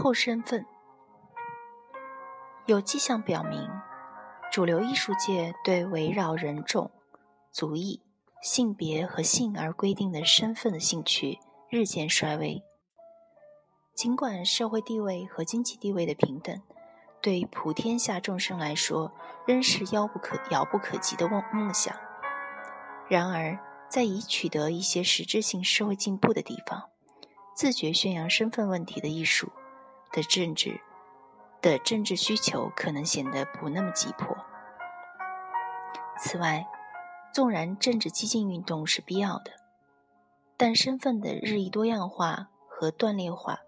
后身份有迹象表明，主流艺术界对围绕人种、族裔、性别和性而规定的身份的兴趣日渐衰微。尽管社会地位和经济地位的平等，对普天下众生来说仍是遥不可遥不可及的梦梦想，然而在已取得一些实质性社会进步的地方，自觉宣扬身份问题的艺术。的政治的政治需求可能显得不那么急迫。此外，纵然政治激进运动是必要的，但身份的日益多样化和断裂化，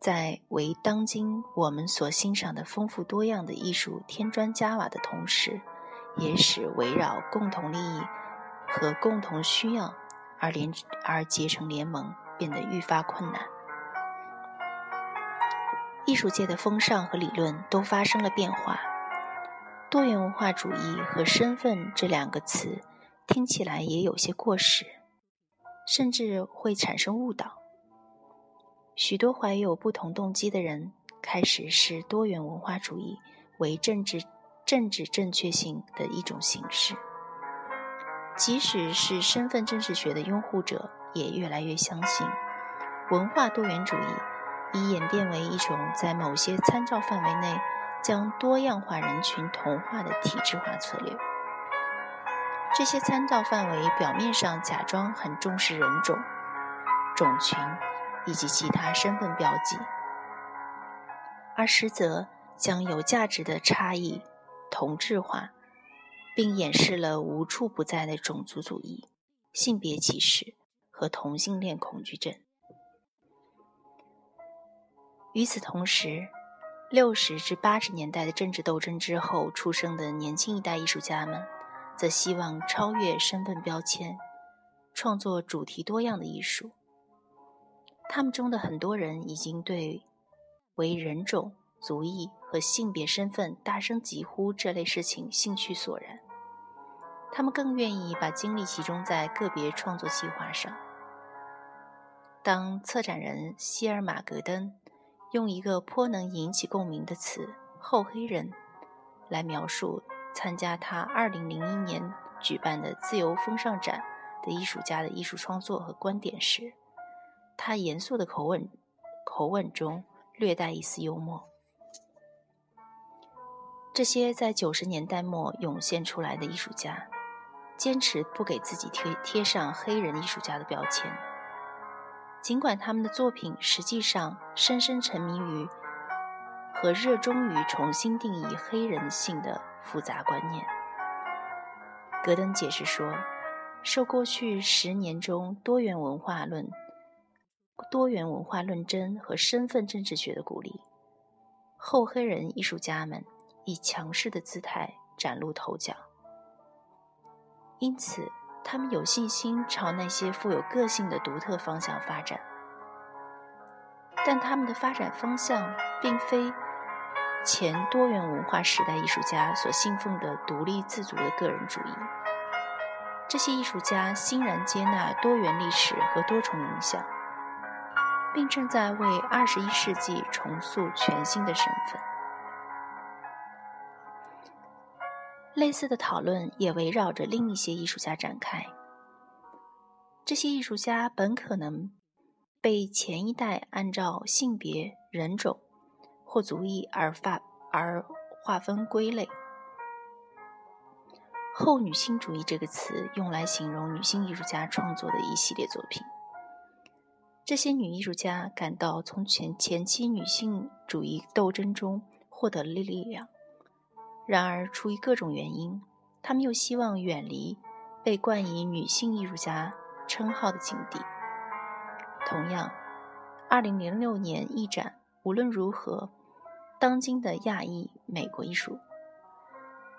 在为当今我们所欣赏的丰富多样的艺术添砖加瓦的同时，也使围绕共同利益和共同需要而联而结成联盟变得愈发困难。艺术界的风尚和理论都发生了变化，多元文化主义和身份这两个词听起来也有些过时，甚至会产生误导。许多怀有不同动机的人开始视多元文化主义为政治政治正确性的一种形式，即使是身份政治学的拥护者，也越来越相信文化多元主义。已演变为一种在某些参照范围内将多样化人群同化的体制化策略。这些参照范围表面上假装很重视人种、种群以及其他身份标记，而实则将有价值的差异同质化，并掩饰了无处不在的种族主义、性别歧视和同性恋恐惧症。与此同时，六十至八十年代的政治斗争之后出生的年轻一代艺术家们，则希望超越身份标签，创作主题多样的艺术。他们中的很多人已经对为人种、族裔和性别身份大声疾呼这类事情兴趣索然。他们更愿意把精力集中在个别创作计划上。当策展人希尔马格登。用一个颇能引起共鸣的词“后黑人”来描述参加他2001年举办的自由风尚展的艺术家的艺术创作和观点时，他严肃的口吻口吻中略带一丝幽默。这些在九十年代末涌现出来的艺术家，坚持不给自己贴贴上“黑人艺术家”的标签。尽管他们的作品实际上深深沉迷于和热衷于重新定义黑人性的复杂观念，戈登解释说，受过去十年中多元文化论、多元文化论争和身份政治学的鼓励，后黑人艺术家们以强势的姿态崭露头角，因此。他们有信心朝那些富有个性的独特方向发展，但他们的发展方向并非前多元文化时代艺术家所信奉的独立自主的个人主义。这些艺术家欣然接纳多元历史和多重影响，并正在为二十一世纪重塑全新的身份。类似的讨论也围绕着另一些艺术家展开。这些艺术家本可能被前一代按照性别、人种或族裔而发而划分归类。后女性主义这个词用来形容女性艺术家创作的一系列作品。这些女艺术家感到从前前期女性主义斗争中获得了力量。然而，出于各种原因，他们又希望远离被冠以女性艺术家称号的境地。同样，2006年艺展无论如何，当今的亚裔美国艺术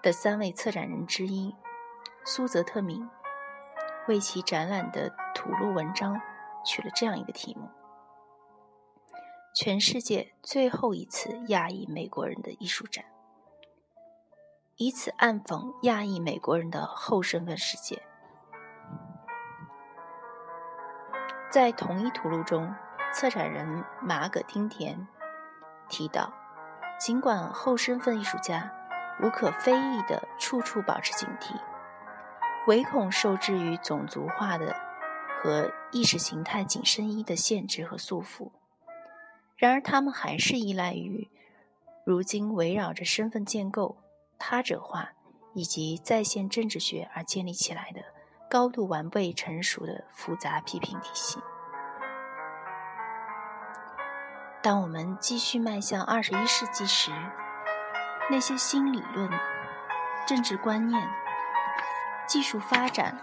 的三位策展人之一苏泽特敏为其展览的吐露文章取了这样一个题目：“全世界最后一次亚裔美国人的艺术展。”以此暗讽亚裔美国人的后身份世界。在同一图录中，策展人马葛汀田提到，尽管后身份艺术家无可非议地处处保持警惕，唯恐受制于种族化的和意识形态紧身衣的限制和束缚，然而他们还是依赖于如今围绕着身份建构、他者化以及在线政治学而建立起来的高度完备成熟的复杂批评体系。当我们继续迈向二十一世纪时，那些新理论、政治观念、技术发展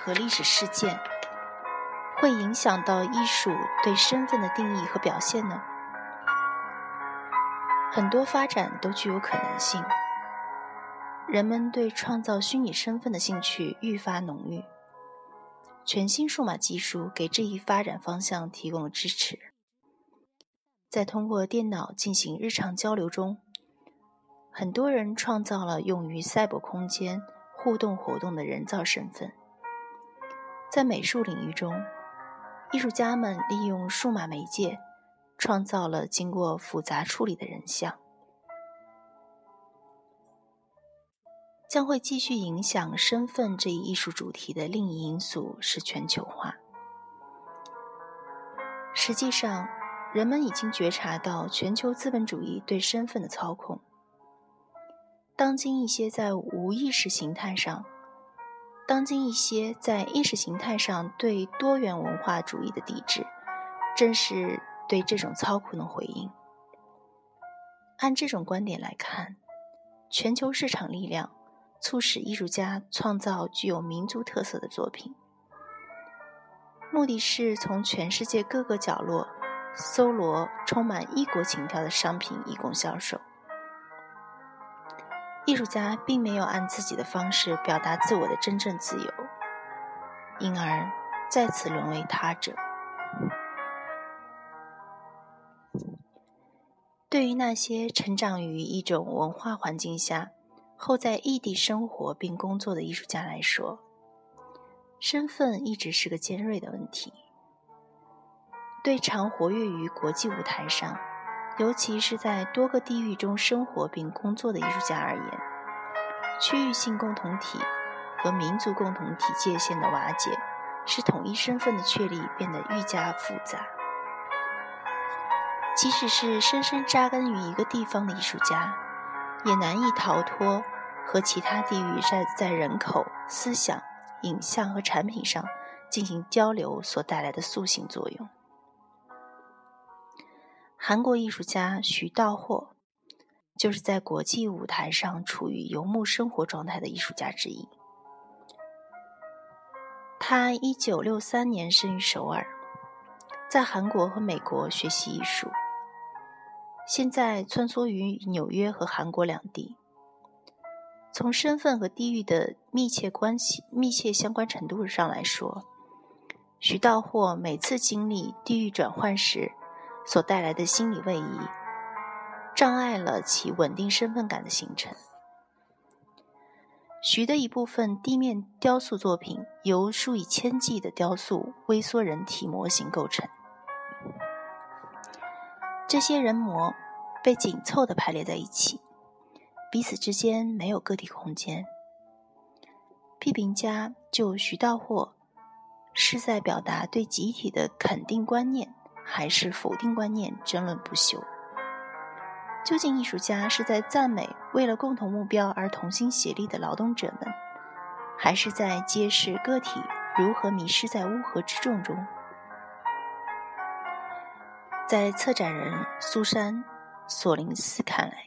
和历史事件，会影响到艺术对身份的定义和表现呢？很多发展都具有可能性。人们对创造虚拟身份的兴趣愈发浓郁，全新数码技术给这一发展方向提供了支持。在通过电脑进行日常交流中，很多人创造了用于赛博空间互动活动的人造身份。在美术领域中，艺术家们利用数码媒介创造了经过复杂处理的人像。将会继续影响身份这一艺术主题的另一因素是全球化。实际上。人们已经觉察到全球资本主义对身份的操控。当今一些在无意识形态上，当今一些在意识形态上对多元文化主义的抵制，正是对这种操控的回应。按这种观点来看，全球市场力量促使艺术家创造具有民族特色的作品，目的是从全世界各个角落。搜罗充满异国情调的商品以供销售。艺术家并没有按自己的方式表达自我的真正自由，因而再次沦为他者。对于那些成长于一种文化环境下后在异地生活并工作的艺术家来说，身份一直是个尖锐的问题。对常活跃于国际舞台上，尤其是在多个地域中生活并工作的艺术家而言，区域性共同体和民族共同体界限的瓦解，使统一身份的确立变得愈加复杂。即使是深深扎根于一个地方的艺术家，也难以逃脱和其他地域在在人口、思想、影像和产品上进行交流所带来的塑形作用。韩国艺术家徐道霍，就是在国际舞台上处于游牧生活状态的艺术家之一。他一九六三年生于首尔，在韩国和美国学习艺术，现在穿梭于纽约和韩国两地。从身份和地域的密切关系、密切相关程度上来说，徐道霍每次经历地域转换时，所带来的心理位移，障碍了其稳定身份感的形成。徐的一部分地面雕塑作品由数以千计的雕塑微缩人体模型构成，这些人模被紧凑地排列在一起，彼此之间没有个体空间。批评家就徐道霍是在表达对集体的肯定观念。还是否定观念争论不休。究竟艺术家是在赞美为了共同目标而同心协力的劳动者们，还是在揭示个体如何迷失在乌合之众中？在策展人苏珊·索林斯看来，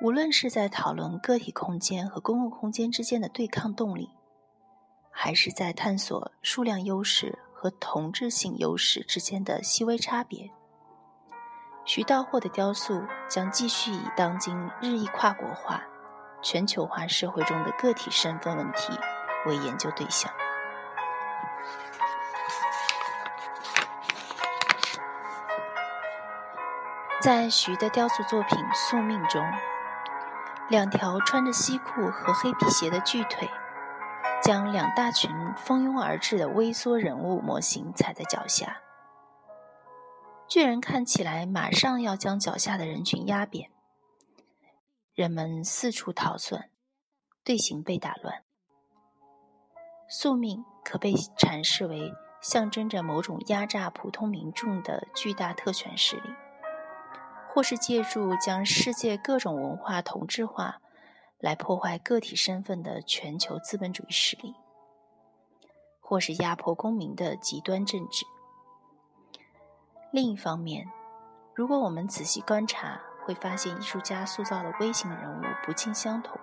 无论是在讨论个体空间和公共空间之间的对抗动力，还是在探索数量优势。和同质性优势之间的细微差别。徐道霍的雕塑将继续以当今日益跨国化、全球化社会中的个体身份问题为研究对象。在徐的雕塑作品《宿命》中，两条穿着西裤和黑皮鞋的巨腿。将两大群蜂拥而至的微缩人物模型踩在脚下。巨人看起来马上要将脚下的人群压扁，人们四处逃窜，队形被打乱。宿命可被阐释为象征着某种压榨普通民众的巨大特权势力，或是借助将世界各种文化同质化来破坏个体身份的全球资本主义势力，或是压迫公民的极端政治。另一方面，如果我们仔细观察，会发现艺术家塑造的微型人物不尽相同。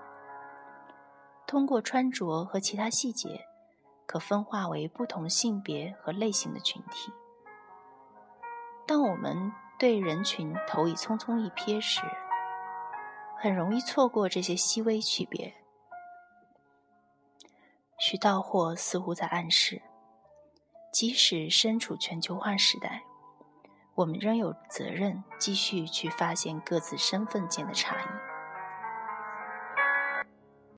通过穿着和其他细节，可分化为不同性别和类型的群体。当我们对人群投以匆匆一瞥时，很容易错过这些细微区别。徐道货似乎在暗示，即使身处全球化时代。我们仍有责任继续去发现各自身份间的差异。